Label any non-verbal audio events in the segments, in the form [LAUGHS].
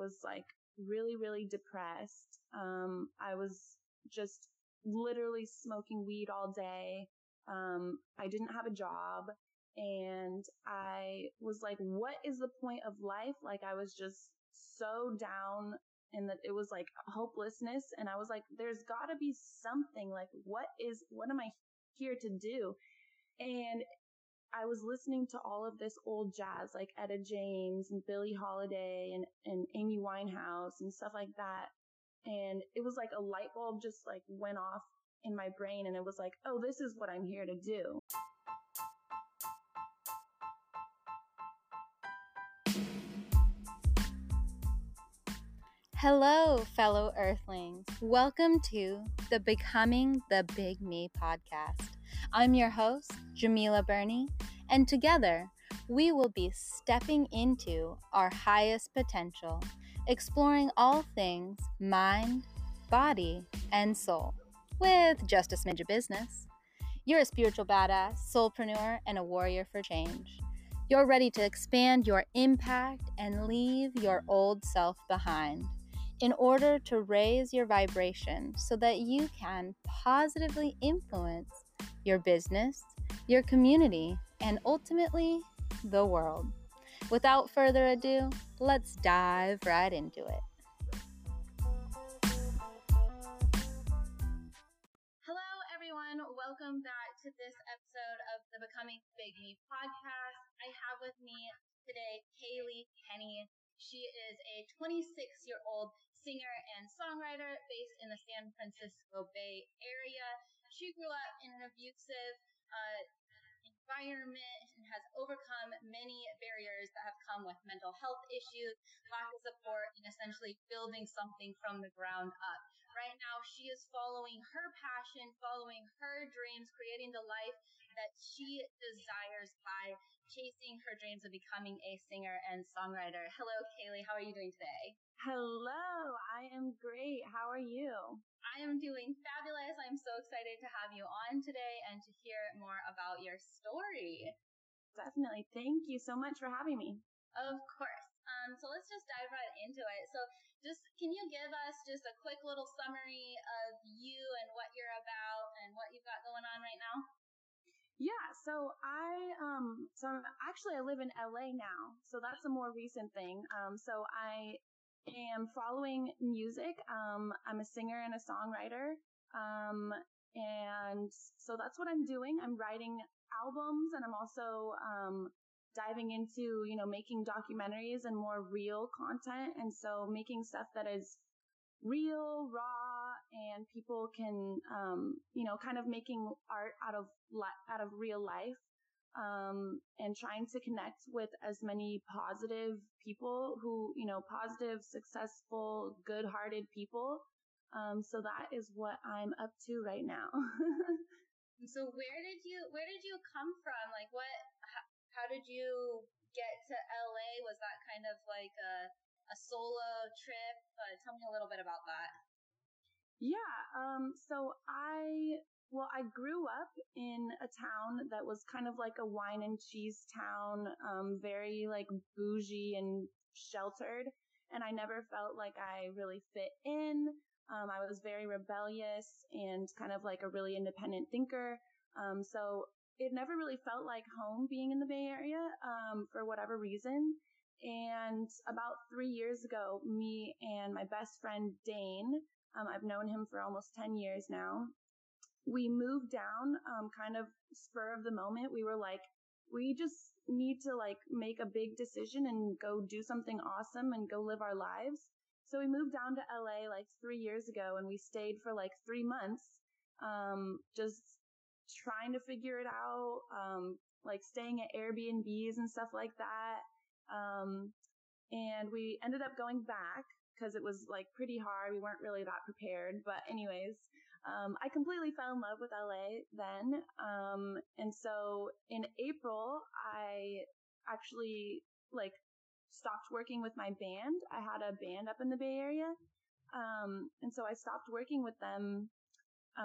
was like really, really depressed. Um, I was just literally smoking weed all day. Um, I didn't have a job and I was like, what is the point of life? Like I was just so down and that it was like hopelessness. And I was like, there's gotta be something like, what is, what am I here to do? And I was listening to all of this old jazz, like Etta James and Billie Holiday and, and Amy Winehouse and stuff like that. And it was like a light bulb just like went off in my brain and it was like, oh, this is what I'm here to do. Hello, fellow Earthlings. Welcome to the Becoming the Big Me podcast. I'm your host, Djemilah Birnie, and together we will be stepping into our highest potential, exploring all things mind, body, and soul with just a smidge of business. You're a spiritual badass, soulpreneur, and a warrior for change. You're ready to expand your impact and leave your old self behind in order to raise your vibration so that you can positively influence your business, your community, and ultimately the world. Without further ado, let's dive right into it. Hello, everyone. Welcome back to this episode of the Becoming Big Me podcast. I have with me today Caley Kenny. She is a 26 year old singer and songwriter based in the San Francisco Bay Area. She grew up in an abusive uh, environment and has overcome many barriers that have come with mental health issues, lack of support, and essentially building something from the ground up. Right now, she is following her passion, following her dreams, creating the life that she desires by chasing her dreams of becoming a singer and songwriter. Hello, Caley. How are you doing today? Hello, I am great. How are you? I am doing fabulous. I'm so excited to have you on today and to hear more about your story. Definitely. Thank you so much for having me. Of course. Um, so let's just dive right into it. So just can you give us just a quick little summary of you and what you're about and what you've got going on right now? Yeah, so I um so I'm, actually I live in LA now. So that's a more recent thing. Um so I am following music. Um, I'm a singer and a songwriter. Um, and so that's what I'm doing. I'm writing albums and I'm also, um, diving into, you know, making documentaries and more real content. And so making stuff that is real, raw, and people can, um, you know, kind of making art out of, li- out of real life um, and trying to connect with as many positive people who, you know, positive, successful, good-hearted people. Um, so that is what I'm up to right now. [LAUGHS] so where did you where did you come from? Like what? How, how did you get to LA? Was that kind of like a a solo trip? Uh, tell me a little bit about that. Yeah. Um. So I well, I grew up in a town that was kind of like a wine and cheese town, um, very like bougie and sheltered. And I never felt like I really fit in. Um, I was very rebellious and kind of like a really independent thinker. Um, so it never really felt like home being in the Bay Area, um, for whatever reason. And about three years ago, me and my best friend Dane, um, I've known him for almost 10 years now we moved down, um, kind of spur of the moment. We were like, we just need to like make a big decision and go do something awesome and go live our lives. So we moved down to LA like three years ago and we stayed for like three months, um, just trying to figure it out, um, like staying at Airbnbs and stuff like that. Um, and we ended up going back because it was like pretty hard. We weren't really that prepared, but anyways, um, I completely fell in love with LA then. Um, and so in April, I actually like stopped working with my band. I had a band up in the Bay Area. Um, and so I stopped working with them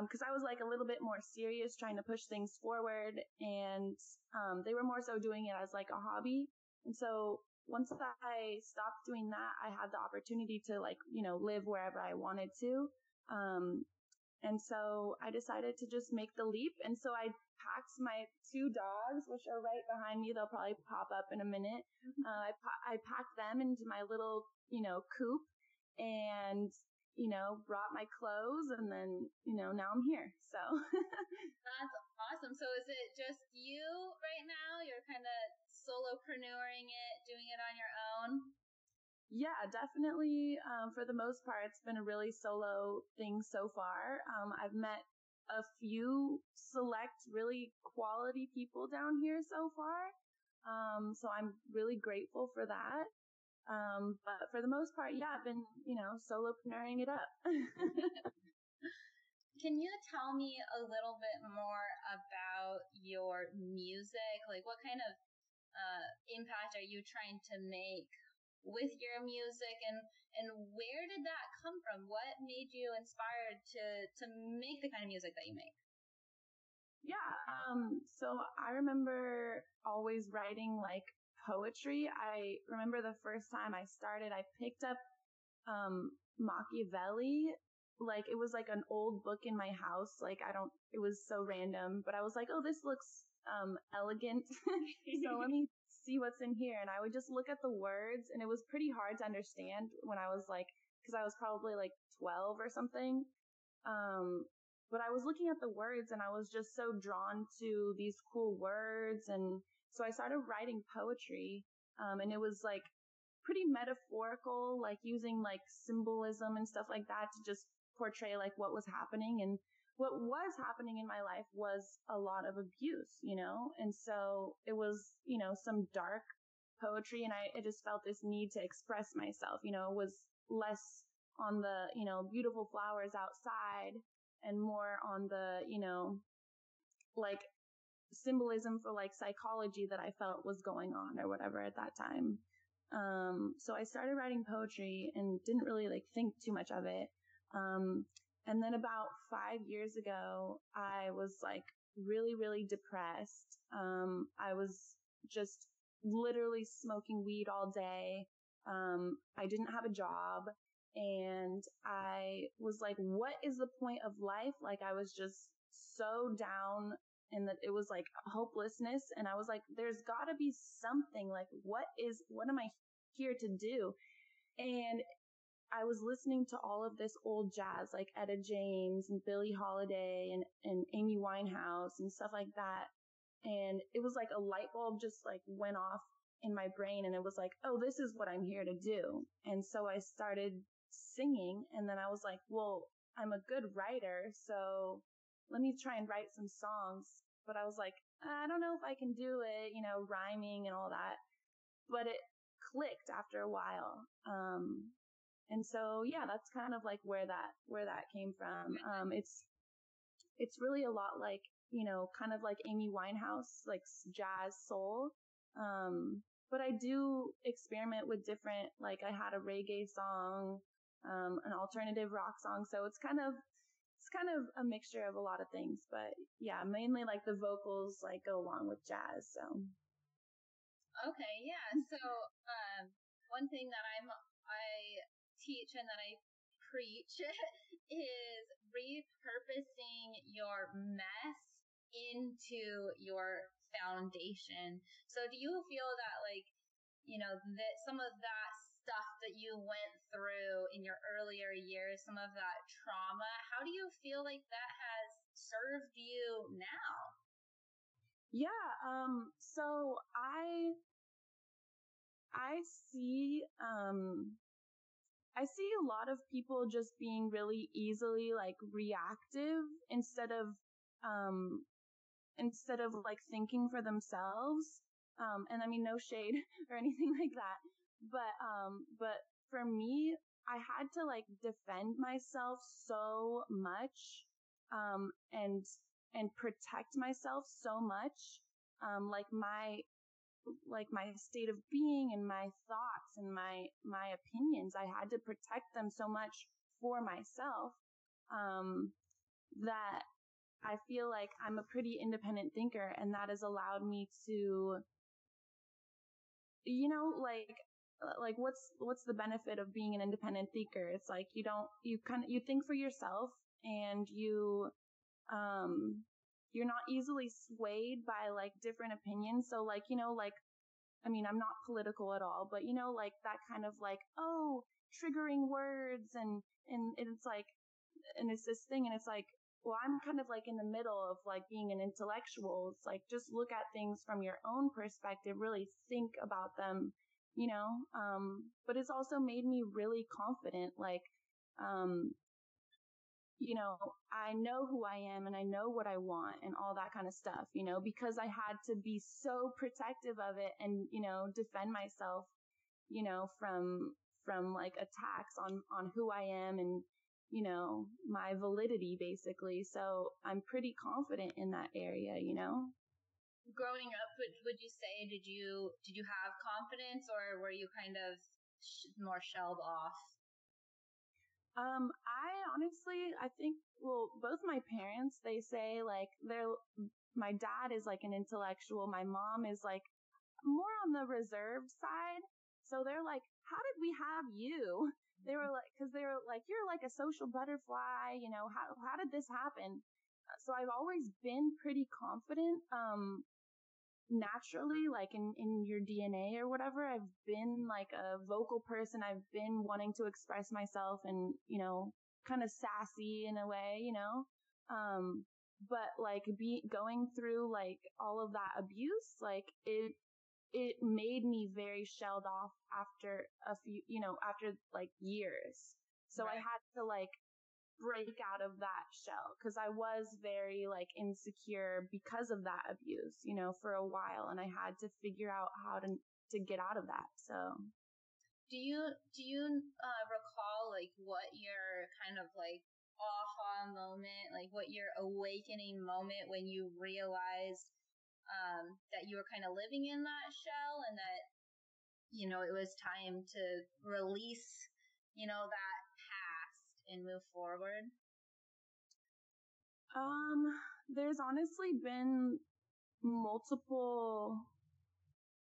because um, I was like a little bit more serious trying to push things forward and um, they were more so doing it as like a hobby. And so once I stopped doing that, I had the opportunity to like, you know, live wherever I wanted to. Um, and so I decided to just make the leap. And so I packed my two dogs, which are right behind me. They'll probably pop up in a minute. Mm-hmm. Uh, I, I packed them into my little, you know, coop and, you know, brought my clothes and then, you know, now I'm here. So [LAUGHS] that's awesome. So is it just you right now? You're kind of solopreneuring it, doing it on your own? Yeah, definitely. Um, for the most part, it's been a really solo thing so far. Um, I've met a few select really quality people down here so far. Um, so I'm really grateful for that. Um, but for the most part, yeah, I've been, you know, solopreneuring it up. [LAUGHS] Can you tell me a little bit more about your music? Like, what kind of uh, impact are you trying to make with your music? And and where did that come from? What made you inspired to to make the kind of music that you make? Yeah um so i remember always writing like poetry. I remember the first time i started i picked up um machiavelli. Like it was like an old book in my house. Like i don't it was so random but i was like oh this looks um elegant [LAUGHS] so let me see what's in here. And I would just look at the words and it was pretty hard to understand when I was like, cause I was probably like 12 or something. Um, but I was looking at the words and I was just so drawn to these cool words. And so I started writing poetry. Um, and it was like pretty metaphorical, like using like symbolism and stuff like that to just portray like what was happening. And what was happening in my life was a lot of abuse, you know? And so it was, you know, some dark poetry and I, I just felt this need to express myself, you know, was less on the, you know, beautiful flowers outside and more on the, you know, like symbolism for like psychology that I felt was going on or whatever at that time. Um, so I started writing poetry and didn't really like think too much of it. Um, and then about five years ago, I was like really, really depressed. Um, I was just literally smoking weed all day. Um, I didn't have a job and I was like, what is the point of life? Like I was just so down and that it was like hopelessness. And I was like, there's gotta be something like, what is, what am I here to do? And I was listening to all of this old jazz, like Etta James and Billie Holiday and, and Amy Winehouse and stuff like that. And it was like a light bulb just like went off in my brain and it was like, oh, this is what I'm here to do. And so I started singing and then I was like, well, I'm a good writer. So let me try and write some songs. But I was like, I don't know if I can do it, you know, rhyming and all that. But it clicked after a while. Um, and so, yeah, that's kind of like where that, where that came from. Um, it's, it's really a lot like, you know, kind of like Amy Winehouse, like jazz soul. Um, but I do experiment with different, like I had a reggae song, um, an alternative rock song. So it's kind of, it's kind of a mixture of a lot of things, but yeah, mainly like the vocals like go along with jazz. So. Okay. Yeah. So, um, one thing that I'm, teach and that I preach [LAUGHS] is repurposing your mess into your foundation. So do you feel that like, you know, that some of that stuff that you went through in your earlier years, some of that trauma, how do you feel like that has served you now? Yeah, um so I I see um I see a lot of people just being really easily like reactive instead of, um, instead of like thinking for themselves. Um, and I mean, no shade [LAUGHS] or anything like that. But, um, but for me, I had to like defend myself so much, um, and, and protect myself so much. Um, like my, like my state of being and my thoughts and my my opinions. I had to protect them so much for myself um, that I feel like I'm a pretty independent thinker, and that has allowed me to you know, like, uh, like what's, what's the benefit of being an independent thinker? It's like you don't, you kind of, you think for yourself and you, um, you're not easily swayed by like different opinions. So like, you know, like, I mean, I'm not political at all, but you know, like that kind of like, oh, triggering words and, and it's like, and it's this thing and it's like, well, I'm kind of like in the middle of like being an intellectual. It's like just look at things from your own perspective, really think about them, you know? Um, but it's also made me really confident. Like, um, you know, I know who I am and I know what I want and all that kind of stuff, you know, because I had to be so protective of it and, you know, defend myself, you know, from, from like attacks on, on who I am and, you know, my validity basically. So I'm pretty confident in that area, you know? Growing up, would, would you say, did you, did you have confidence or were you kind of more shelled off? Um, I honestly, I think, well, both my parents, they say like they're, my dad is like an intellectual. My mom is like more on the reserved side. So they're like, how did we have you? They were like, cause they were like, you're like a social butterfly, you know, how, how did this happen? So I've always been pretty confident. Um, naturally, like in, in your DNA or whatever. I've been like a vocal person. I've been wanting to express myself and, you know, kind of sassy in a way, you know? Um, but like be going through like all of that abuse, like it, it made me very shelled off after a few, you know, after like years. So right. I had to like break out of that shell because I was very like insecure because of that abuse, you know, for a while and I had to figure out how to to get out of that. So do you do you uh, recall like what your kind of like aha moment, like what your awakening moment when you realized um, that you were kind of living in that shell and that you know it was time to release you know that and move forward? Um, there's honestly been multiple,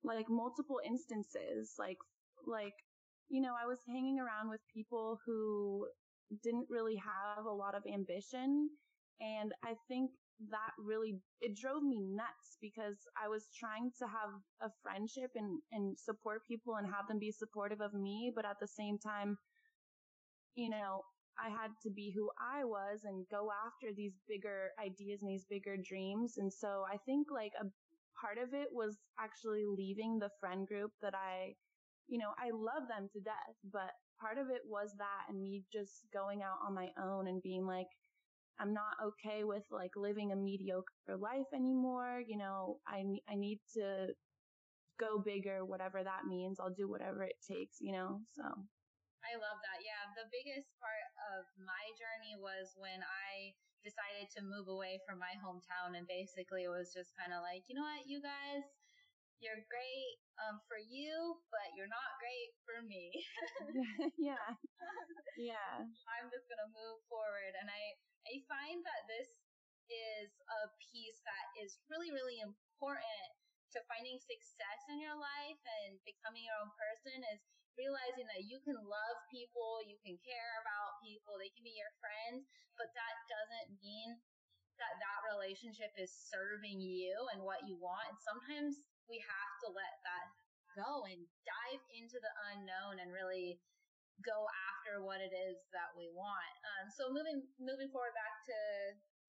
like multiple instances, like, like, you know, I was hanging around with people who didn't really have a lot of ambition. And I think that really, it drove me nuts because I was trying to have a friendship and, and support people and have them be supportive of me. But at the same time, you know, I had to be who I was and go after these bigger ideas and these bigger dreams. And so I think like a part of it was actually leaving the friend group that I, you know, I love them to death, but part of it was that and me just going out on my own and being like, I'm not okay with like living a mediocre life anymore. You know, I, I need to go bigger, whatever that means. I'll do whatever it takes, you know, so. I love that. Yeah. The biggest part of my journey was when I decided to move away from my hometown and basically it was just kind of like, you know what, you guys, you're great um, for you, but you're not great for me. [LAUGHS] yeah. Yeah. [LAUGHS] I'm just going to move forward. And I, I find that this is a piece that is really, really important to finding success in your life and becoming your own person is realizing that you can love people, you can care about people, they can be your friends, but that doesn't mean that that relationship is serving you and what you want. And sometimes we have to let that go and dive into the unknown and really go after what it is that we want. Um, so moving moving forward back to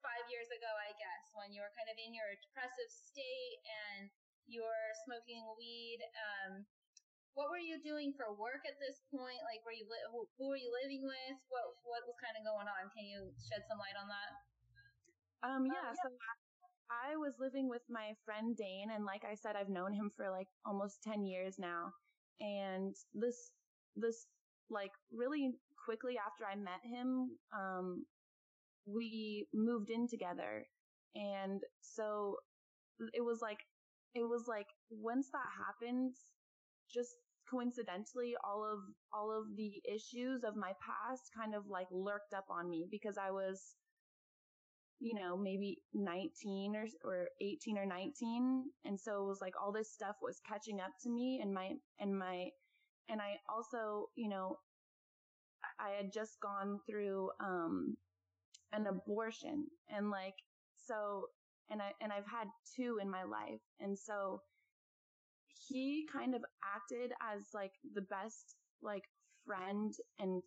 five years ago, I guess, when you were kind of in your depressive state and you were smoking weed. Um, what were you doing for work at this point? Like, were you li- who, who were you living with? What what was kind of going on? Can you shed some light on that? Um, yeah, um, yeah. so I was living with my friend Dane, and like I said, I've known him for like almost ten years now. And this this like really quickly after I met him, um, we moved in together, and so it was like it was like once that happened, just coincidentally all of all of the issues of my past kind of like lurked up on me because I was you know, maybe 19 or, or 18 or 19. And so it was like all this stuff was catching up to me and my, and my, and I also, you know, I had just gone through, um, an abortion and like, so, and I, and I've had two in my life. And so he kind of acted as like the best, like friend and,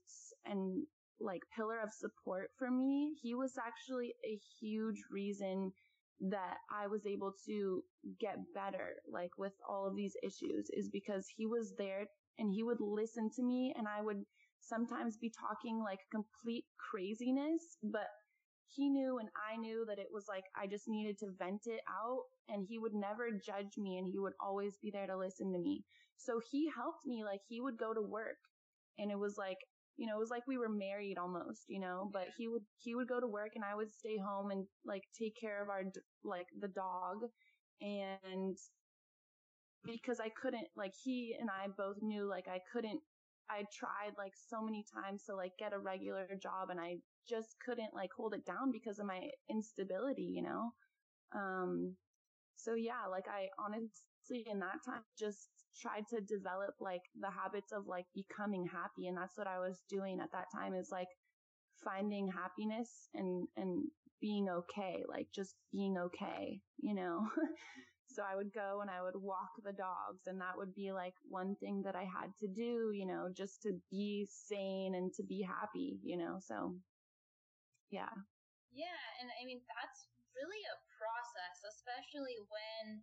and like pillar of support for me. He was actually a huge reason that I was able to get better, like with all of these issues is because he was there and he would listen to me and I would sometimes be talking like complete craziness, but he knew and I knew that it was like I just needed to vent it out and he would never judge me and he would always be there to listen to me. So he helped me like he would go to work and it was like you know, it was like we were married almost, you know, but he would, he would go to work and I would stay home and like take care of our, like the dog. And because I couldn't, like he and I both knew like I couldn't, I tried like so many times to like get a regular job and I just couldn't like hold it down because of my instability, you know? Um, so yeah, like I honestly in that time just tried to develop like the habits of like becoming happy. And that's what I was doing at that time is like finding happiness and, and being okay, like just being okay, you know? [LAUGHS] so I would go and I would walk the dogs and that would be like one thing that I had to do, you know, just to be sane and to be happy, you know? So yeah. Yeah. And I mean, that's really a process, especially when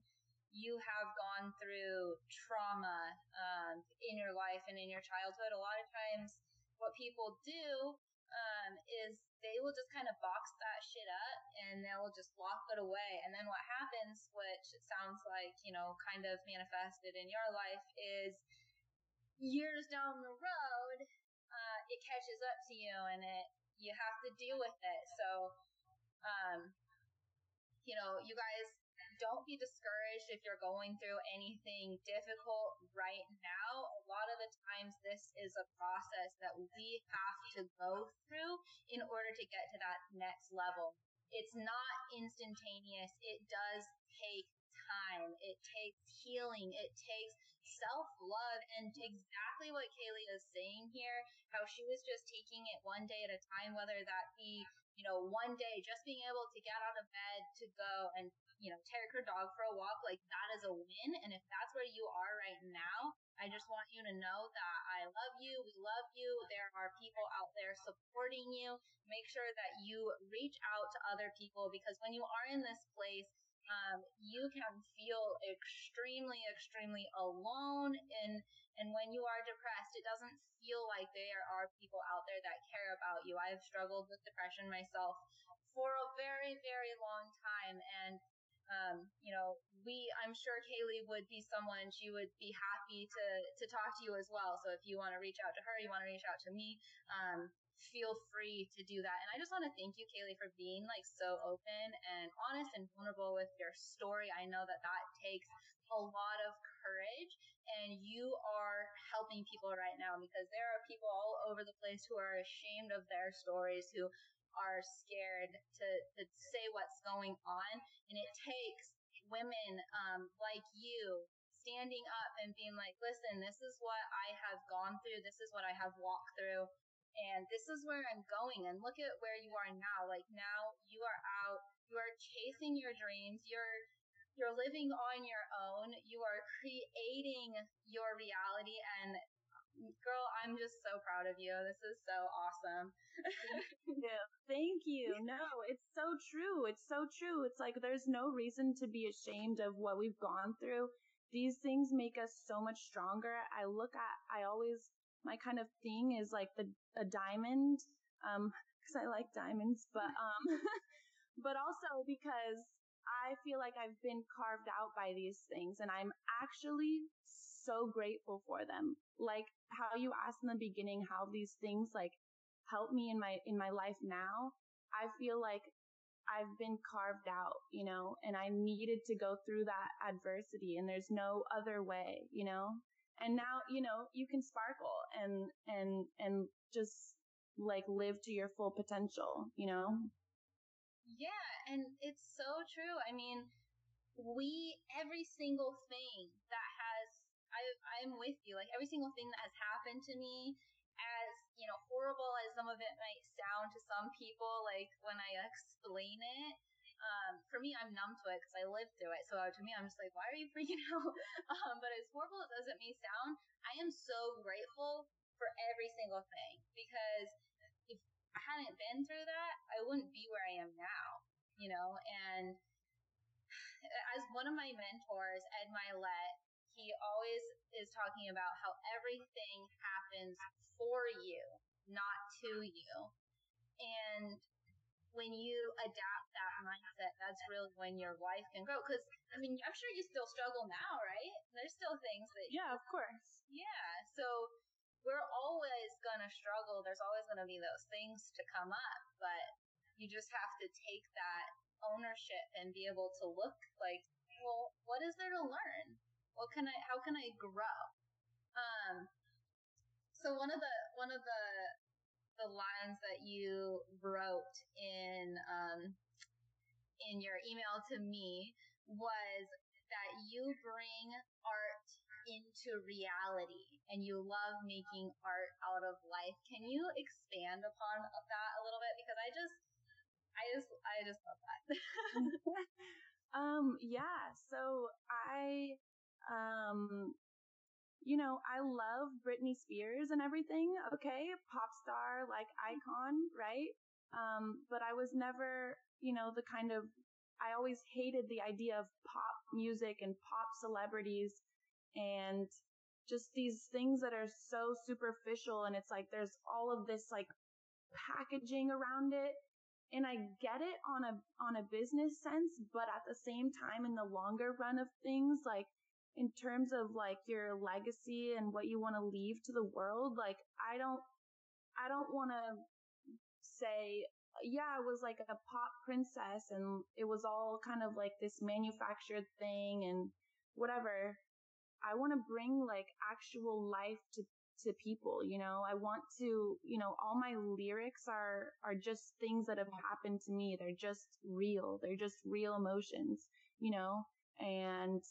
you have gone through trauma um, in your life and in your childhood, a lot of times what people do um, is they will just kind of box that shit up and they'll just lock it away. And then what happens, which it sounds like, you know, kind of manifested in your life, is years down the road, uh, it catches up to you and it you have to deal with it. So, um, you know, you guys don't be discouraged if you're going through anything difficult right now. A lot of the times, this is a process that we have to go through in order to get to that next level. It's not instantaneous. It does take time. It takes healing. It takes self love and exactly what Caley is saying here, how she was just taking it one day at a time, whether that be, you know, one day just being able to get out of bed to go and you know, take her dog for a walk, like that is a win. And if that's where you are right now, I just want you to know that I love you. We love you. There are people out there supporting you. Make sure that you reach out to other people because when you are in this place, um, you can feel extremely, extremely alone. And, and when you are depressed, it doesn't feel like there are people out there that care about you. I've struggled with depression myself for a very, very long time. And um, you know, we, I'm sure Caley would be someone she would be happy to, to talk to you as well. So if you want to reach out to her, you want to reach out to me, um, feel free to do that. And I just want to thank you, Caley, for being like so open and honest and vulnerable with your story. I know that that takes a lot of courage and you are helping people right now because there are people all over the place who are ashamed of their stories, who are scared to, to say what's going on. And it takes women um, like you standing up and being like, listen, this is what I have gone through. This is what I have walked through. And this is where I'm going. And look at where you are now. Like now you are out, you are chasing your dreams. You're, you're living on your own. You are creating your reality and girl, I'm just so proud of you. This is so awesome. yeah, thank you. [LAUGHS] No, it's so true. It's so true. It's like there's no reason to be ashamed of what we've gone through. These things make us so much stronger. I look at, I always, my kind of thing is like the, a diamond, um, [LAUGHS] cause I like diamonds, but, um, [LAUGHS] but also because I feel like I've been carved out by these things and I'm actually so grateful for them. Like how you asked in the beginning how these things like help me in my in my life now. I feel like I've been carved out, you know, and I needed to go through that adversity and there's no other way, you know? And now, you know, you can sparkle and, and, and just like live to your full potential, you know? Yeah, and it's so true. I mean, we every single thing that has I I'm with you. Like every single thing that has happened to me as, you know, horrible as some of it might sound to some people, like when I explain it, um, for me, I'm numb to it because I lived through it. So to me, I'm just like, why are you freaking [LAUGHS] out? um, but as horrible as it may sound, I am so grateful for every single thing because if I hadn't been through that, I wouldn't be where I am now, you know, and [SIGHS] as one of my mentors, Ed Mylett, he always is talking about how everything happens for you, not to you. And when you adapt that mindset, that's really when your life can grow. Because, I mean, I'm sure you still struggle now, right? There's still things that. Yeah, of course. Yeah. So we're always going to struggle. There's always going to be those things to come up, but you just have to take that ownership and be able to look like, well, what is there to learn? What can I, how can I grow? Um, so one of the, one of the, the lines that you wrote in, um, in your email to me was that you bring art into reality and you love making art out of life. Can you expand upon that a little bit? Because I just, I just, I just love that. [LAUGHS] [LAUGHS] um, yeah. So I, um, you know, I love Britney Spears and everything. Okay. Pop star, like icon, right? Um, but I was never, you know, the kind of, I always hated the idea of pop music and pop celebrities and just these things that are so superficial. And it's like, there's all of this like packaging around it. And I get it on a, on a business sense, but at the same time, in the longer run of things, like in terms of like your legacy and what you want to leave to the world, like I don't, I don't want to say, yeah, it was like a pop princess and it was all kind of like this manufactured thing and whatever. I want to bring like actual life to to people, you know. I want to, you know, all my lyrics are are just things that have happened to me. They're just real. They're just real emotions, you know. And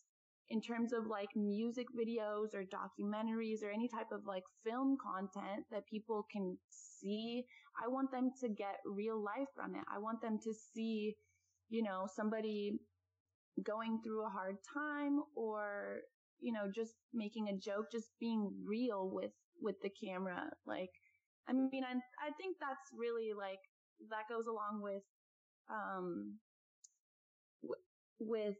in terms of like music videos or documentaries or any type of like film content that people can see, I want them to get real life from it. I want them to see, you know, somebody going through a hard time or, you know, just making a joke, just being real with, with the camera. Like, I mean, I, I think that's really like, that goes along with, um, w- with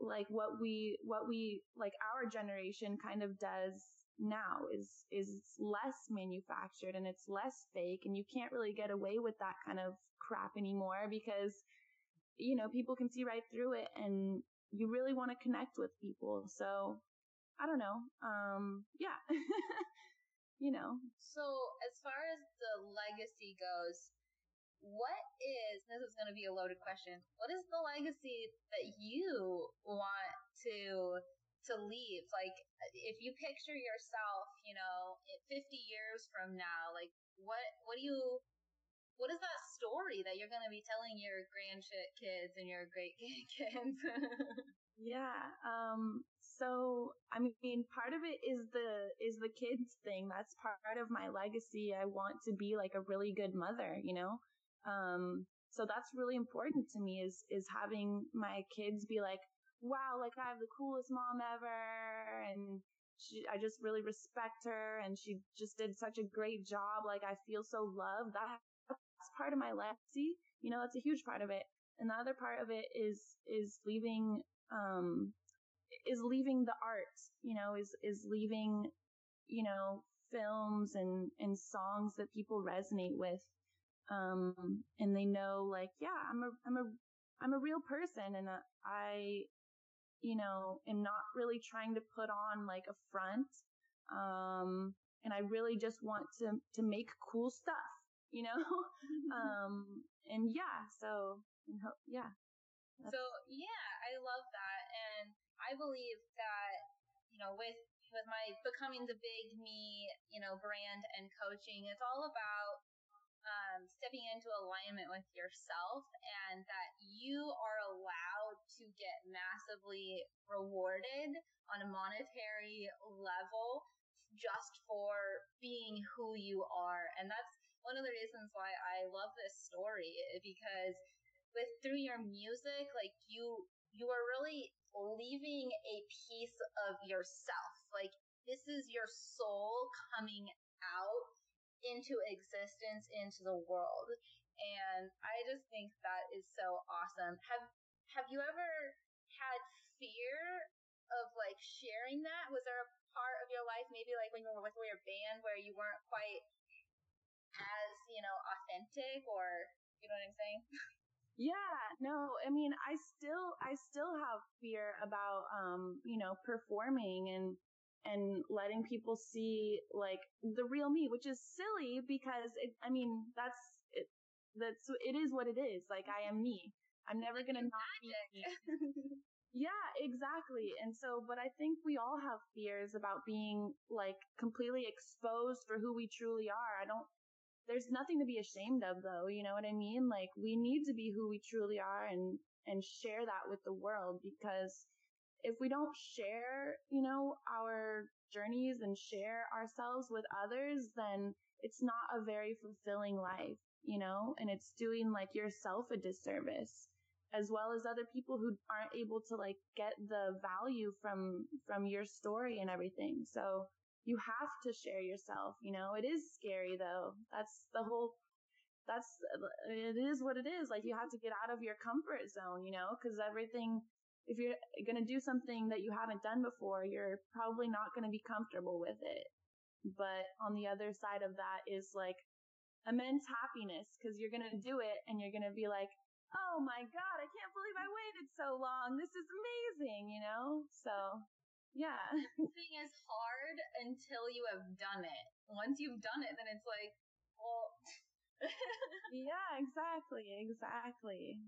like what we what we like our generation kind of does now is is less manufactured and it's less fake and you can't really get away with that kind of crap anymore because you know people can see right through it and you really want to connect with people. So i don't know um yeah. [LAUGHS] You know. So as far as the legacy goes what is this is going to be a loaded question what is the legacy that you want to to leave? Like if you picture yourself you know 50 years from now like what what do you what is that story that you're going to be telling your grandkids and your great kids [LAUGHS] yeah um so i mean part of it is the is the kids thing. That's part of my legacy. I want to be like a really good mother you know um, so that's really important to me is, is having my kids be like, wow, like I have the coolest mom ever. And she, I just really respect her and she just did such a great job. Like I feel so loved. That, that's part of my legacy. You know, that's a huge part of it. And the other part of it is, is leaving, um, is leaving the art, you know, is, is leaving, you know, films and, and songs that people resonate with um, and they know like, yeah, I'm a, I'm a, I'm a real person and uh, I, you know, am not really trying to put on like a front. Um, and I really just want to, to make cool stuff, you know? [LAUGHS] um, and yeah, so, yeah. So yeah, I love that. And I believe that, you know, with, with my becoming the big me, you know, brand and coaching, it's all about um, stepping into alignment with yourself and that you are allowed to get massively rewarded on a monetary level just for being who you are. And that's one of the reasons why I love this story because with through your music, like you you are really leaving a piece of yourself. Like this is your soul coming out into existence into the world. And I just think that is so awesome. Have have you ever had fear of like sharing that? Was there a part of your life, maybe like when you were with your band where you weren't quite as, you know, authentic or you know what I'm saying? Yeah, no, I mean, I still, I still have fear about, um, you know, performing and, and letting people see like the real me, which is silly because it, I mean, that's, it, that's, it is what it is. Like I am me. I'm never going to not be me. [LAUGHS] yeah, exactly. And so, but I think we all have fears about being like completely exposed for who we truly are. I don't, there's nothing to be ashamed of though. You know what I mean? Like we need to be who we truly are and, and share that with the world because if we don't share, you know, our journeys and share ourselves with others, then it's not a very fulfilling life, you know, and it's doing like yourself a disservice as well as other people who aren't able to like get the value from, from your story and everything. So you have to share yourself, you know, it is scary though. That's the whole that's it is what it is. Like you have to get out of your comfort zone, you know, because everything if you're going to do something that you haven't done before, you're probably not going to be comfortable with it. But on the other side of that is like immense happiness because you're going to do it and you're going to be like, oh my God, I can't believe I waited so long. This is amazing, you know? So yeah. [LAUGHS] Thing is hard until you have done it. Once you've done it, then it's like, well. [LAUGHS] yeah, exactly, exactly.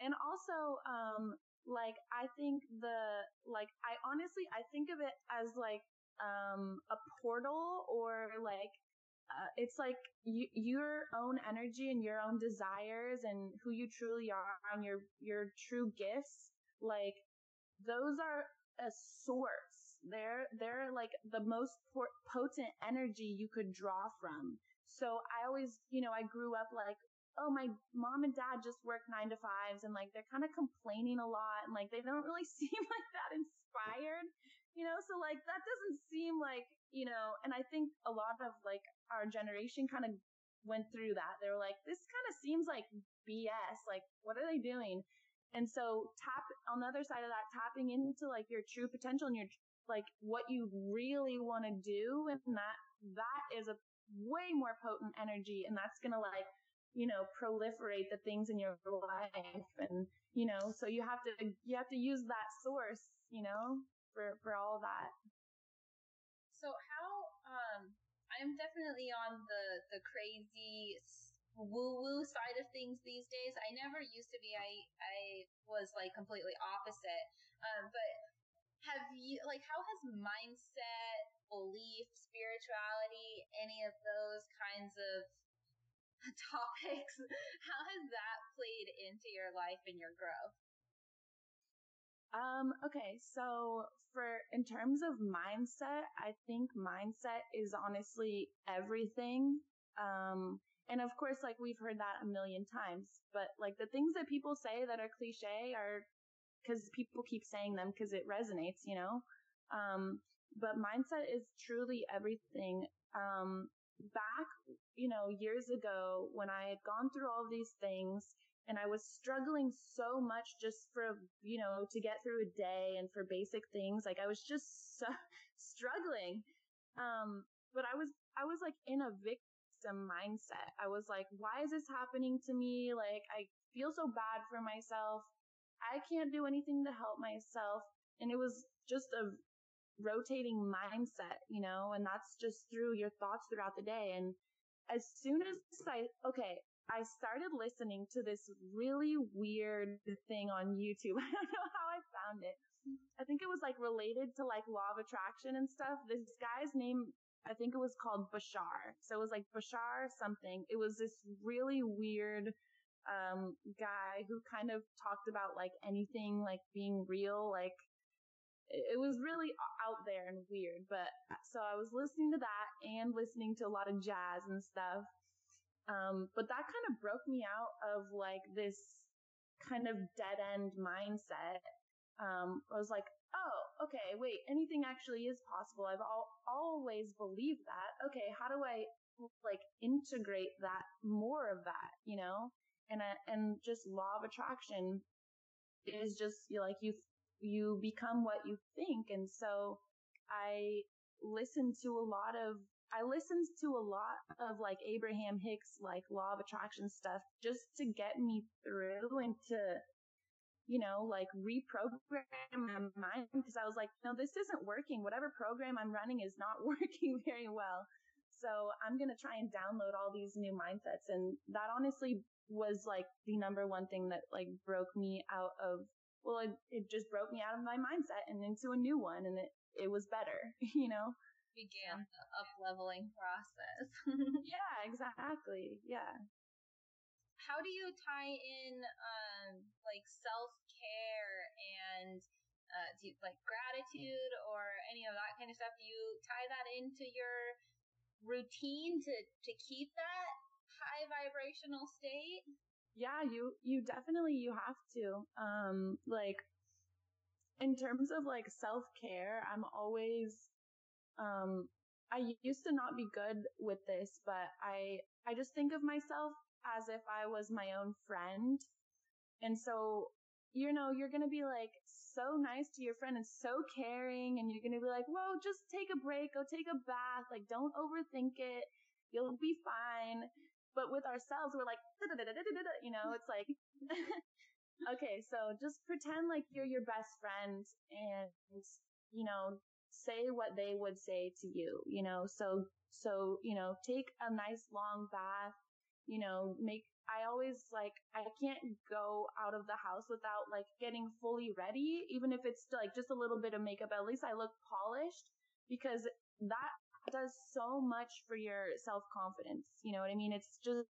And also, um, like I think the like I honestly I think of it as like um a portal or like uh, it's like you, your own energy and your own desires and who you truly are and your your true gifts like those are a source. They're they're like the most potent energy you could draw from. So i always you know i grew up like oh, my mom and dad just work nine to fives and like they're kind of complaining a lot and like they don't really [LAUGHS] seem like that inspired, you know? So like that doesn't seem like, you know, and I think a lot of like our generation kind of went through that. They were like, this kind of seems like BS. Like, what are they doing? And so tap on the other side of that, tapping into like your true potential and your like what you really want to do. And that, that is a way more potent energy. And that's going to like you know, proliferate the things in your life. And, you know, so you have to, you have to use that source, you know, for, for all that. So how, um, I'm definitely on the, the crazy woo woo side of things these days. I never used to be. I, I was like completely opposite. Um, but have you, like, how has mindset, belief, spirituality, any of those kinds of [LAUGHS] topics, how has that played into your life and your growth? Um, okay, so for in terms of mindset, I think mindset is honestly everything. Um, and of course, like we've heard that a million times, but like the things that people say that are cliche are because people keep saying them because it resonates, you know? Um, but mindset is truly everything. Um, back, you know, years ago when I had gone through all these things and I was struggling so much just for, you know, to get through a day and for basic things. Like I was just [LAUGHS] so struggling. Um, but I was, I was like in a victim mindset. I was like, why is this happening to me? Like I feel so bad for myself. I can't do anything to help myself. And it was just a rotating mindset, you know, and that's just through your thoughts throughout the day. And as soon as I, okay, I started listening to this really weird thing on YouTube. [LAUGHS] I don't know how I found it. I think it was like related to like law of attraction and stuff. This guy's name I think it was called Bashar. So it was like Bashar something. It was this really weird um, guy who kind of talked about like anything like being real, like it was really out there and weird. But so I was listening to that and listening to a lot of jazz and stuff. Um, but that kind of broke me out of like this kind of dead end mindset. Um, I was like, oh, okay, wait, anything actually is possible. I've al- always believed that. Okay, how do I like integrate that more of that, you know? And uh, and just law of attraction is just like you you become what you think. And so I listened to a lot of I listened to a lot of like Abraham Hicks, like law of attraction stuff just to get me through and to, you know, like reprogram my mind because I was like, no, this isn't working. Whatever program I'm running is not [LAUGHS] working very well. So I'm going to try and download all these new mindsets. And that honestly was like the number one thing that like broke me out of, well, it, it just broke me out of my mindset and into a new one. And it, it was better, [LAUGHS] you know? began the up leveling process. [LAUGHS] yeah, exactly. Yeah. How do you tie in um, like self care and uh, do you, like gratitude or any of that kind of stuff? Do you tie that into your routine to to keep that high vibrational state? Yeah, you you definitely you have to. Um, like in terms of like self care, I'm always um, I used to not be good with this, but I, I just think of myself as if I was my own friend. And so, you know, you're going to be like so nice to your friend and so caring. And you're going to be like, whoa, just take a break. Go take a bath. Like, don't overthink it. You'll be fine. But with ourselves, we're like, you know, it's like, [LAUGHS] okay, so just pretend like you're your best friend and, you know, say what they would say to you, you know, so, so, you know, take a nice long bath, you know, make, I always like, I can't go out of the house without like getting fully ready, even if it's like just a little bit of makeup, at least I look polished because that does so much for your self confidence. You know what I mean? It's just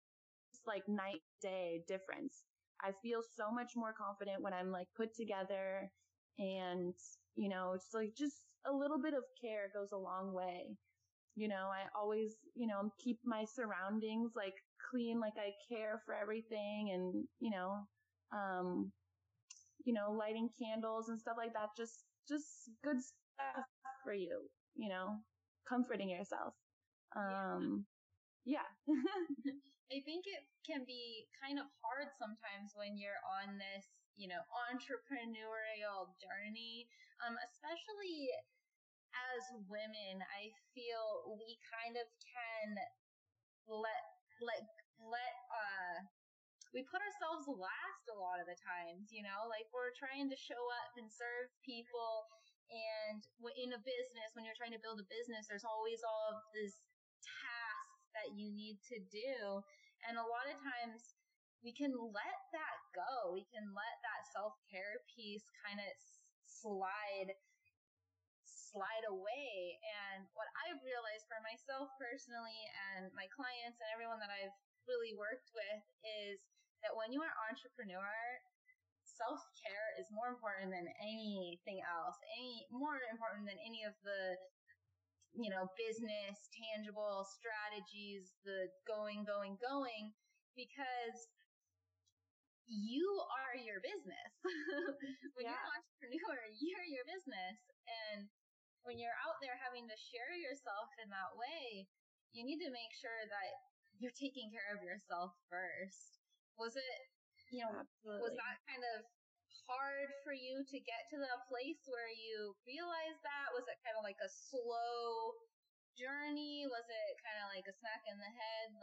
like night day difference. I feel so much more confident when I'm like put together and, you know, it's like just a little bit of care goes a long way. You know, I always, you know, keep my surroundings like clean, like I care for everything and, you know, um, you know, lighting candles and stuff like that. Just, just good stuff for you, you know, comforting yourself. Um, yeah. [LAUGHS] I think it can be kind of hard sometimes when you're on this, you know, entrepreneurial journey, um, especially as women, I feel we kind of can let, let, let, uh, we put ourselves last a lot of the times, you know, like we're trying to show up and serve people. And in a business, when you're trying to build a business, there's always all of these tasks that you need to do. And a lot of times we can let that go. We can let that self care piece kind of slide slide away. And what I've realized for myself personally and my clients and everyone that I've really worked with is that when you are entrepreneur, self care is more important than anything else, any more important than any of the you know, business, tangible strategies, the going, going, going, because you are your business. [LAUGHS] when yeah. you're an entrepreneur, you're your business. And when you're out there having to share yourself in that way, you need to make sure that you're taking care of yourself first. Was it, you know, Absolutely. was that kind of hard for you to get to the place where you realized that? Was it kind of like a slow journey? Was it kind of like a smack in the head? [LAUGHS]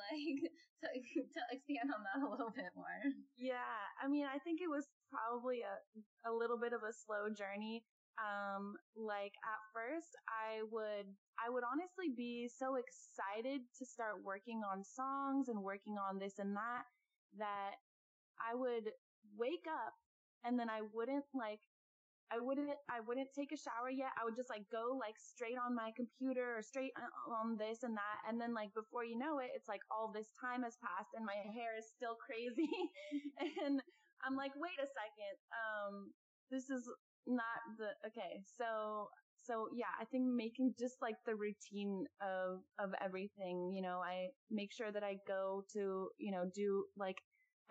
Like, to, to expand on that a little bit more. Yeah, I mean, I think it was probably a, a little bit of a slow journey. Um, like at first I would, I would honestly be so excited to start working on songs and working on this and that, that I would wake up and then I wouldn't like I wouldn't, I wouldn't take a shower yet. I would just like go like straight on my computer or straight on this and that. And then like before you know it, it's like all this time has passed and my hair is still [LAUGHS] crazy. and I'm like, wait a second. Um, this is not the, okay. So, so yeah, I think making just like the routine of, of everything, you know, I make sure that I go to, you know, do like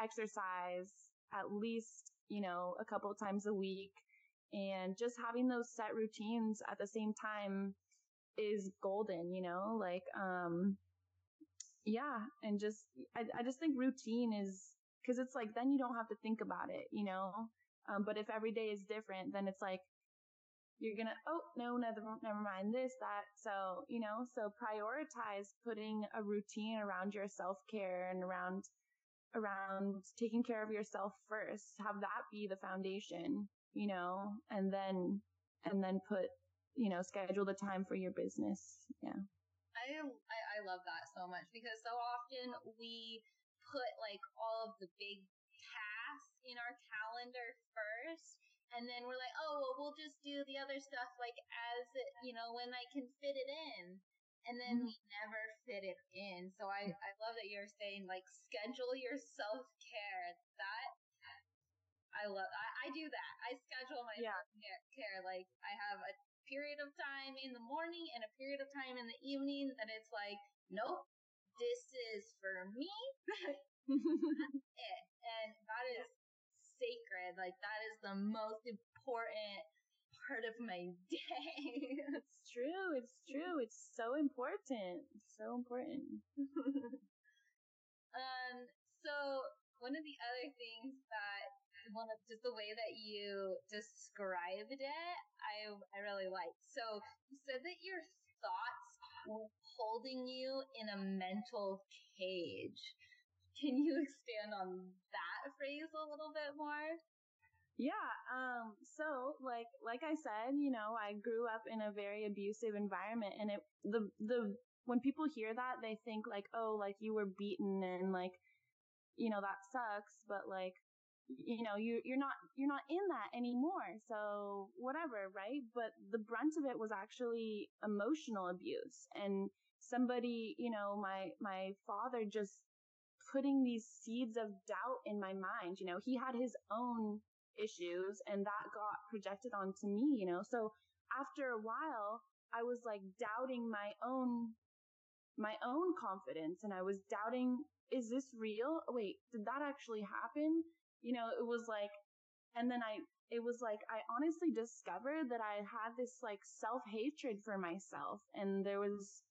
exercise at least, you know, a couple times a week and just having those set routines at the same time is golden, you know, like, um, yeah. And just, I, I just think routine is, cause it's like, then you don't have to think about it, you know? Um, but if every day is different, then it's like, you're gonna, oh, no, never, never mind this, that. So, you know, so prioritize putting a routine around your self care and around, around taking care of yourself first. Have that be the foundation you know, and then, and then put, you know, schedule the time for your business. Yeah. I, I, I love that so much because so often we put like all of the big tasks in our calendar first and then we're like, oh, well, we'll just do the other stuff like as, it, you know, when I can fit it in. And then mm-hmm. we never fit it in. So I, I love that you're saying like schedule your self care. That I love, I, I do that. I schedule my yeah. care. Like I have a period of time in the morning and a period of time in the evening that it's like, nope, this is for me. [LAUGHS] it. And that is sacred. Like that is the most important part of my [LAUGHS] day. it's true. It's true. It's so important. It's so important. [LAUGHS] um, so one of the other things that one of just the way that you described it, I I really like. So you said that your thoughts were holding you in a mental cage. Can you expand on that phrase a little bit more? Yeah, um so like like I said, you know, I grew up in a very abusive environment and it the the when people hear that they think like, "Oh, like you were beaten and like you know, that sucks, but like you know, you, you're not, you're not in that anymore. So whatever, right? But the brunt of it was actually emotional abuse and somebody, you know, my, my father just putting these seeds of doubt in my mind. You know, he had his own issues and that got projected onto me, you know, so after a while, I was like doubting my own, my own confidence and I was doubting, is this real? Wait, did that actually happen? you know, it was like, and then I, it was like, I honestly discovered that I had this like self hatred for myself. And there was,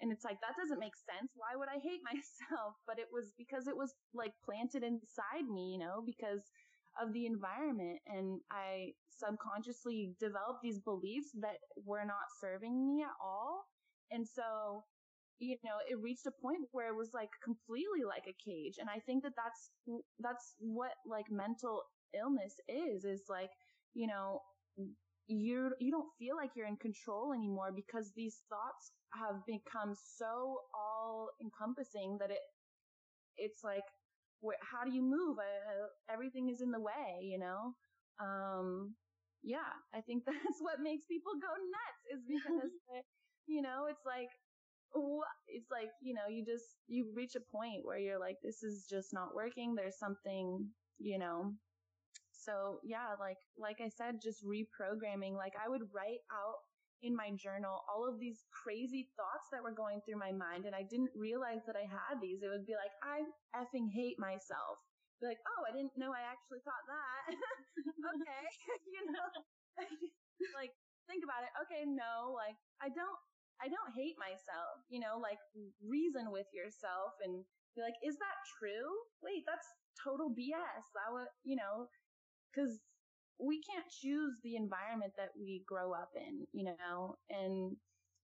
and it's like, that doesn't make sense. Why would I hate [LAUGHS] myself? But it was because it was like planted inside me, you know, because of the environment. And I subconsciously developed these beliefs that were not serving me at all. And so you know, it reached a point where it was like completely like a cage. And I think that that's, that's what like mental illness is, is like, you know, you you don't feel like you're in control anymore because these thoughts have become so all encompassing that it it's like wh- how do you move uh, everything is in the way you know um yeah i think [LAUGHS] that's what makes people go nuts is because [LAUGHS] you know it's like it's like, you know, you just, you reach a point where you're like, this is just not working. There's something, you know. So yeah, like, like I said, just reprogramming, like I would write out in my journal all of these crazy thoughts that were going through my mind. And I didn't realize that I had these. It would be like, I effing hate myself. Be like, oh, I didn't know I actually thought that. [LAUGHS] okay. [LAUGHS] you know, [LAUGHS] like think about it. Okay. No, like I don't I don't hate myself, you know, like reason with yourself and be like, is that true? Wait, that's total BS. That would, you know, cause we can't choose the environment that we grow up in, you know, and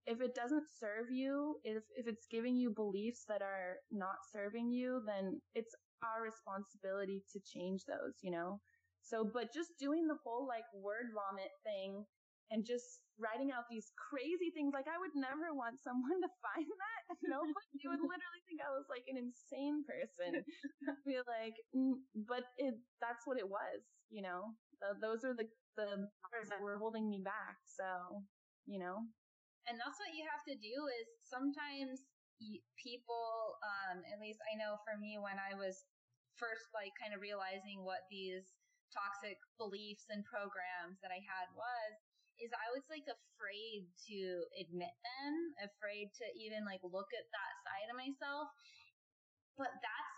if it doesn't serve you, if, if it's giving you beliefs that are not serving you, then it's our responsibility to change those, you know? So, but just doing the whole like word vomit thing and just writing out these crazy things. Like I would never want someone to [LAUGHS] find that. [LAUGHS] Nobody would literally think I was like an insane person. [LAUGHS] Be like, mm, but it, that's what it was, you know, the, those are the, the bars that were holding me back. So, you know, and that's what you have to do is sometimes people, um, at least I know for me when I was first like kind of realizing what these toxic beliefs and programs that I had was, is I was like afraid to admit them, afraid to even like look at that side of myself. But that's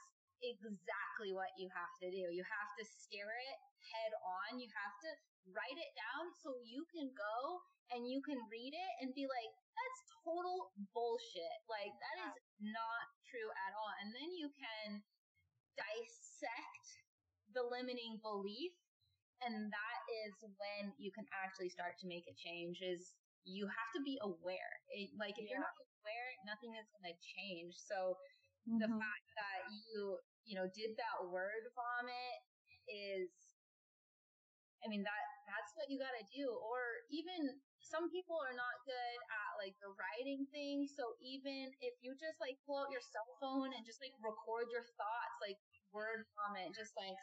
exactly what you have to do. You have to stare it head on. You have to write it down so you can go and you can read it and be like, that's total bullshit. Like that is not true at all. And then you can dissect the limiting belief and that is when you can actually start to make a change is you have to be aware it, like if yeah. you're not aware nothing is going to change so mm-hmm. the fact that you you know did that word vomit is i mean that that's what you got to do or even some people are not good at like the writing thing so even if you just like pull out your cell phone and just like record your thoughts like word vomit just like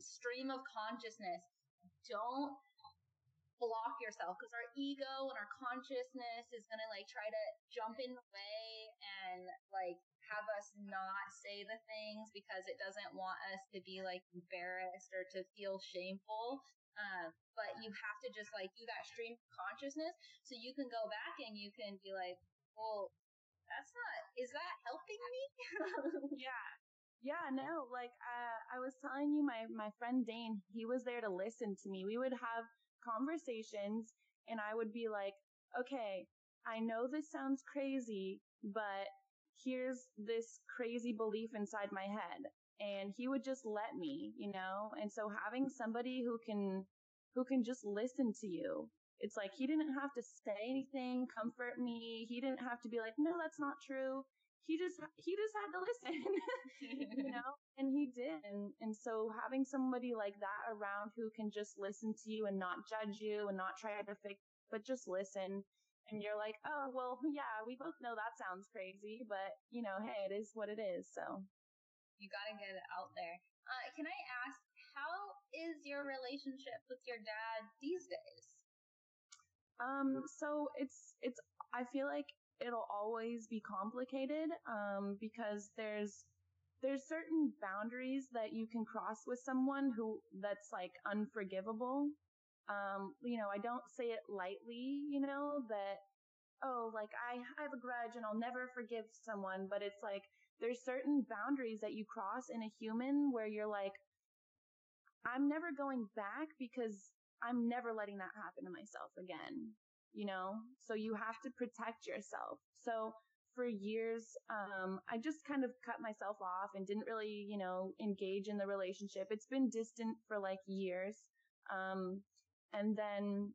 stream of consciousness. Don't block yourself because our ego and our consciousness is going to like try to jump in the way and like have us not say the things because it doesn't want us to be like embarrassed or to feel shameful. Um, but you have to just like do that stream of consciousness so you can go back and you can be like, well, that's not, is that helping me? [LAUGHS] yeah. Yeah, no, like uh, I was telling you, my my friend Dane, he was there to listen to me. We would have conversations, and I would be like, "Okay, I know this sounds crazy, but here's this crazy belief inside my head." And he would just let me, you know. And so having somebody who can who can just listen to you it's like he didn't have to say anything, comfort me. He didn't have to be like, no, that's not true he just he just had to listen [LAUGHS] you know and he did and and so having somebody like that around who can just listen to you and not judge you and not try to fix but just listen and you're like oh well [LAUGHS] yeah we both know that sounds crazy but you know hey it is what it is so. You got to get it out there. Uh, can i ask how is your relationship with your dad these days? Um so it's it's i feel like it'll always be complicated um, because there's there's certain boundaries that you can cross with someone who that's like unforgivable. Um, you know, I don't say it lightly, you know, that oh, like I, I have a grudge and I'll never forgive someone, but it's like there's certain boundaries that you cross in a human where you're like I'm never going back because I'm never letting that happen to myself again you know? So you have to protect yourself. So for years, um, I just kind of cut myself off and didn't really, you know, engage in the relationship. It's been distant for like years. Um, and then,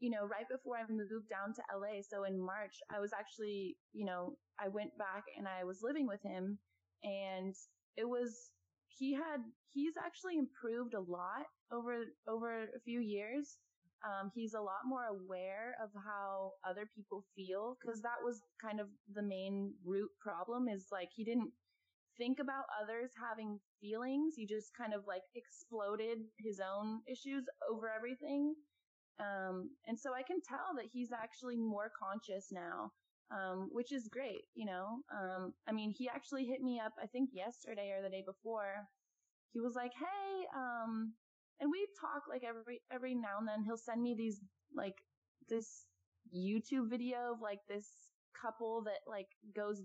you know, right before I moved down to LA, so in March, I was actually, you know, I went back and I was living with him and it was, he had, he's actually improved a lot over, over a few years. Um, he's a lot more aware of how other people feel because that was kind of the main root problem is like he didn't think about others having feelings. He just kind of like exploded his own issues over everything. Um, and so I can tell that he's actually more conscious now, um, which is great, you know. Um, I mean, he actually hit me up, I think yesterday or the day before. He was like, Hey, um, and we talk like every every now and then he'll send me these like this YouTube video of like this couple that like goes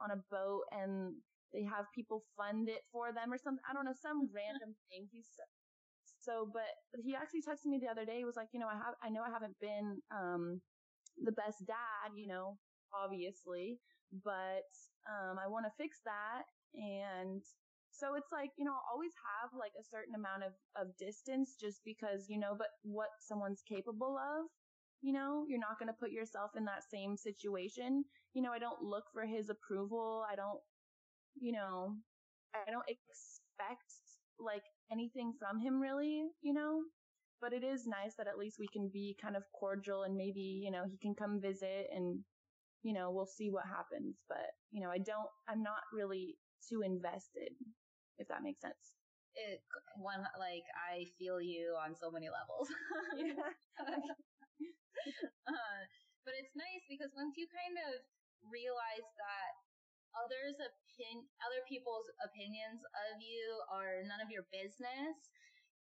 on a boat and they have people fund it for them or something. I don't know, some random thing. He's so, so, but he actually texted me the other day. He was like, you know, I have, I know I haven't been, um, the best dad, you know, obviously, but, um, I want to fix that. And so it's like, you know, always have like a certain amount of, of distance just because, you know, but what someone's capable of, you know, you're not going to put yourself in that same situation. You know, I don't look for his approval. I don't, you know, I don't expect like anything from him really, you know? but it is nice that at least we can be kind of cordial and maybe, you know, he can come visit and, you know, we'll see what happens. But, you know, I don't, I'm not really too invested, if that makes sense. It, one, like, I feel you on so many levels. [LAUGHS] [LAUGHS] yeah. uh, but it's nice because once you kind of realize that others opin other people's opinions of you are none of your business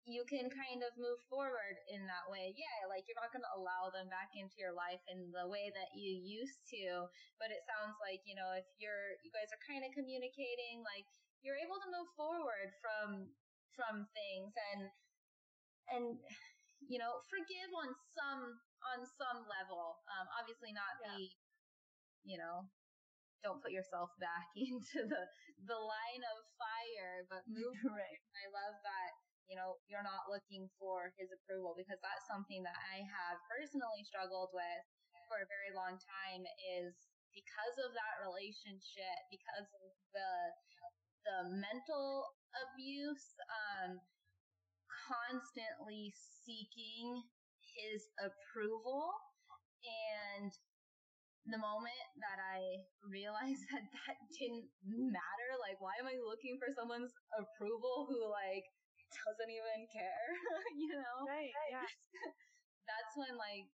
you can kind of move forward in that way. Yeah, like you're not going to allow them back into your life in the way that you used to, but it sounds like, you know, if you're you guys are kind of communicating like you're able to move forward from from things and and you know, forgive on some on some level. Um obviously not yeah. be you know, don't put yourself back [LAUGHS] into the the line of fire, but [LAUGHS] move. right. I love that. You know, you're not looking for his approval because that's something that I have personally struggled with for a very long time. Is because of that relationship, because of the the mental abuse, um, constantly seeking his approval and the moment that I realized [LAUGHS] that that didn't matter, like, why am I looking for someone's approval who, like, doesn't even care, [LAUGHS] you know? Right, yeah. [LAUGHS] That's when, like,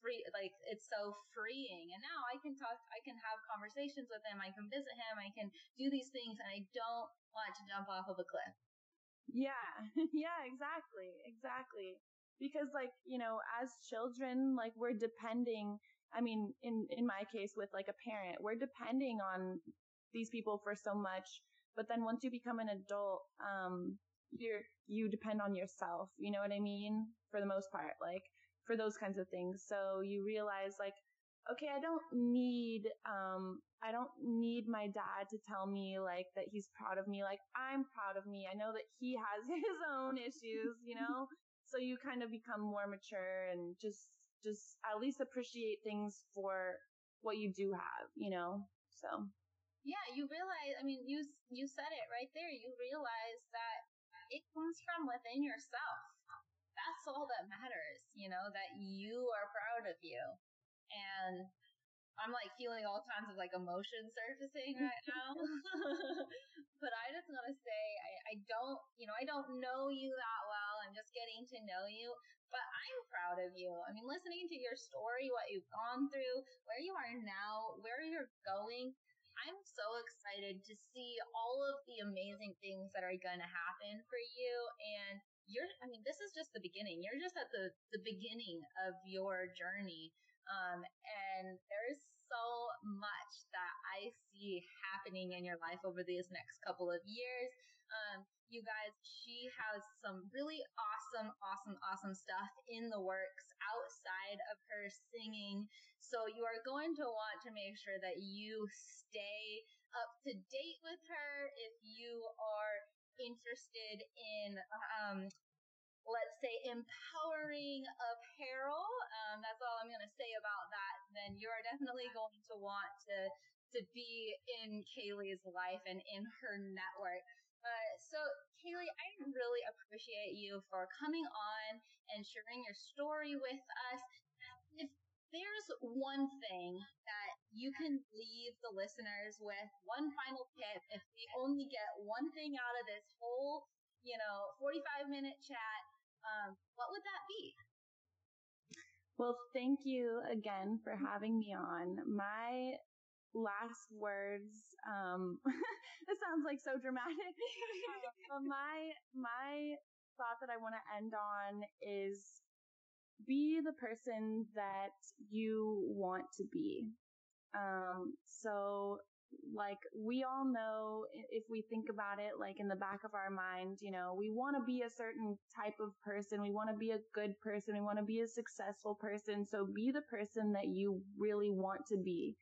free, like, it's so freeing. And now I can talk, I can have conversations with him, I can visit him, I can do these things, and I don't want to jump off of a cliff. Yeah, yeah, exactly, exactly. Because, like, you know, as children, like, we're depending I mean, in, in my case with like a parent, we're depending on these people for so much. But then once you become an adult, um, you're, you depend on yourself. You know what I mean? For the most part, like for those kinds of things. So you realize like, okay, I don't need, um, I don't need my dad to tell me like that he's proud of me. Like I'm proud of me. I know that he has [LAUGHS] his own issues, you know? [LAUGHS] so you kind of become more mature and just just at least appreciate things for what you do have, you know? So. Yeah, you realize, I mean, you, you said it right there. You realize that it comes from within yourself. That's all that matters, you know, that you are proud of you. And I'm like feeling all kinds of like emotion surfacing right [LAUGHS] now. [LAUGHS] but I just want to say, I, I don't, you know, I don't know you that well. I'm just getting to know you, but I'm proud of you. I mean, listening to your story, what you've gone through, where you are now, where you're going, I'm so excited to see all of the amazing things that are going to happen for you. And you're, I mean, this is just the beginning. You're just at the, the beginning of your journey. Um, and there's so much that I see happening in your life over these next couple of years. Um, you guys, she has some really awesome, awesome, awesome stuff in the works outside of her singing. So you are going to want to make sure that you stay up to date with her if you are interested in um, let's say empowering apparel. Um, that's all I'm going to say about that. Then you are definitely going to want to to be in Caley's life and in her network. So, Caley, I really appreciate you for coming on and sharing your story with us. If there's one thing that you can leave the listeners with, one final tip, if they only get one thing out of this whole, you know, 45 minute chat, um, what would that be? Well, thank you again for having me on. My last words, um, [LAUGHS] this sounds like so dramatic. [LAUGHS] but my, my thought that I want to end on is be the person that you want to be. Um, so like we all know if we think about it like in the back of our mind you know we want to be a certain type of person we want to be a good person we want to be a successful person so be the person that you really want to be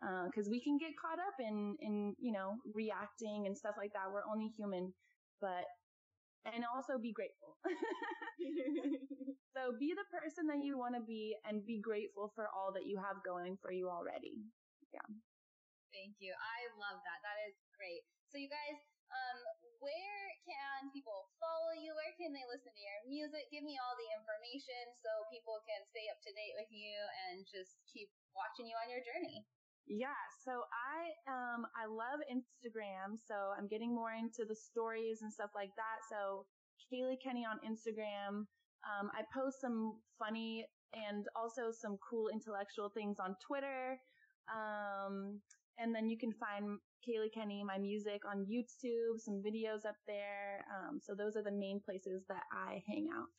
because uh, we can get caught up in in you know reacting and stuff like that we're only human but and also be grateful [LAUGHS] so be the person that you want to be and be grateful for all that you have going for you already yeah Thank you. I love that. That is great. So you guys, um, where can can people follow you? Where can they listen to your music? Give me all the information so people can stay up to date with you and just keep watching you on your journey. Yeah, so I um I love Instagram, so I'm getting more into the stories and stuff like that. So Caley Kenny on Instagram. Um, I post some funny and also some cool intellectual things on Twitter. Um, and then you can find Caley Kenny, my music on YouTube, some videos up there. Um, so those are the main places that I hang out.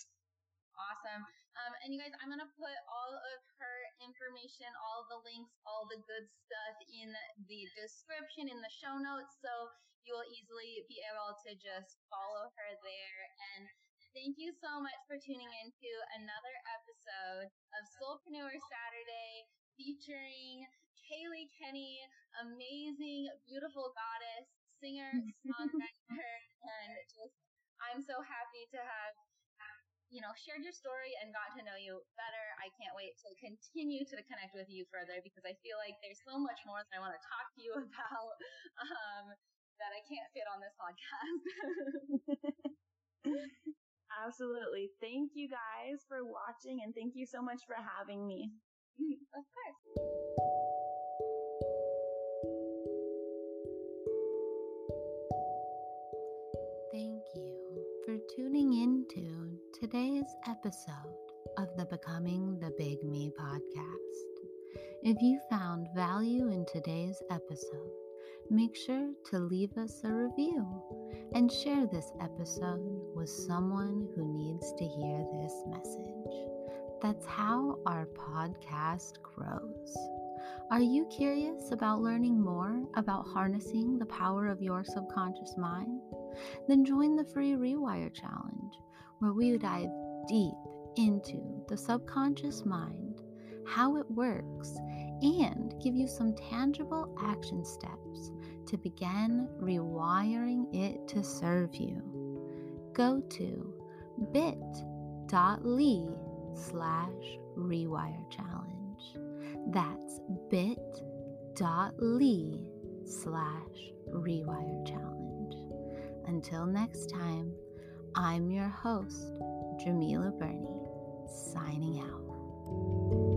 Awesome. Um, and you guys, I'm going to put all of her information, all the links, all the good stuff in the description, in the show notes. So you will easily be able to just follow her there. And thank you so much for tuning in to another episode of Soulpreneur Saturday featuring Caley Kenny, amazing, beautiful goddess, singer, [LAUGHS] songwriter, and just I'm so happy to have you know, shared your story and got to know you better. I can't wait to continue to connect with you further because I feel like there's so much more that I want to talk to you [LAUGHS] about um, that I can't fit on this podcast. [LAUGHS] Absolutely. Thank you guys for watching and thank you so much for having me. [LAUGHS] of course. For tuning into today's episode of the Becoming the Big Me podcast. If you found value in today's episode, make sure to leave us a review and share this episode with someone who needs to hear this message. That's how our podcast grows. Are you curious about learning more about harnessing the power of your subconscious mind? Then join the free Rewire Challenge, where we dive deep into the subconscious mind, how it works, and give you some tangible action steps to begin rewiring it to serve you. Go to bit.ly slash rewire challenge. That's bit.ly slash rewire challenge. Until next time, I'm your host, Djemilah Birnie, signing out.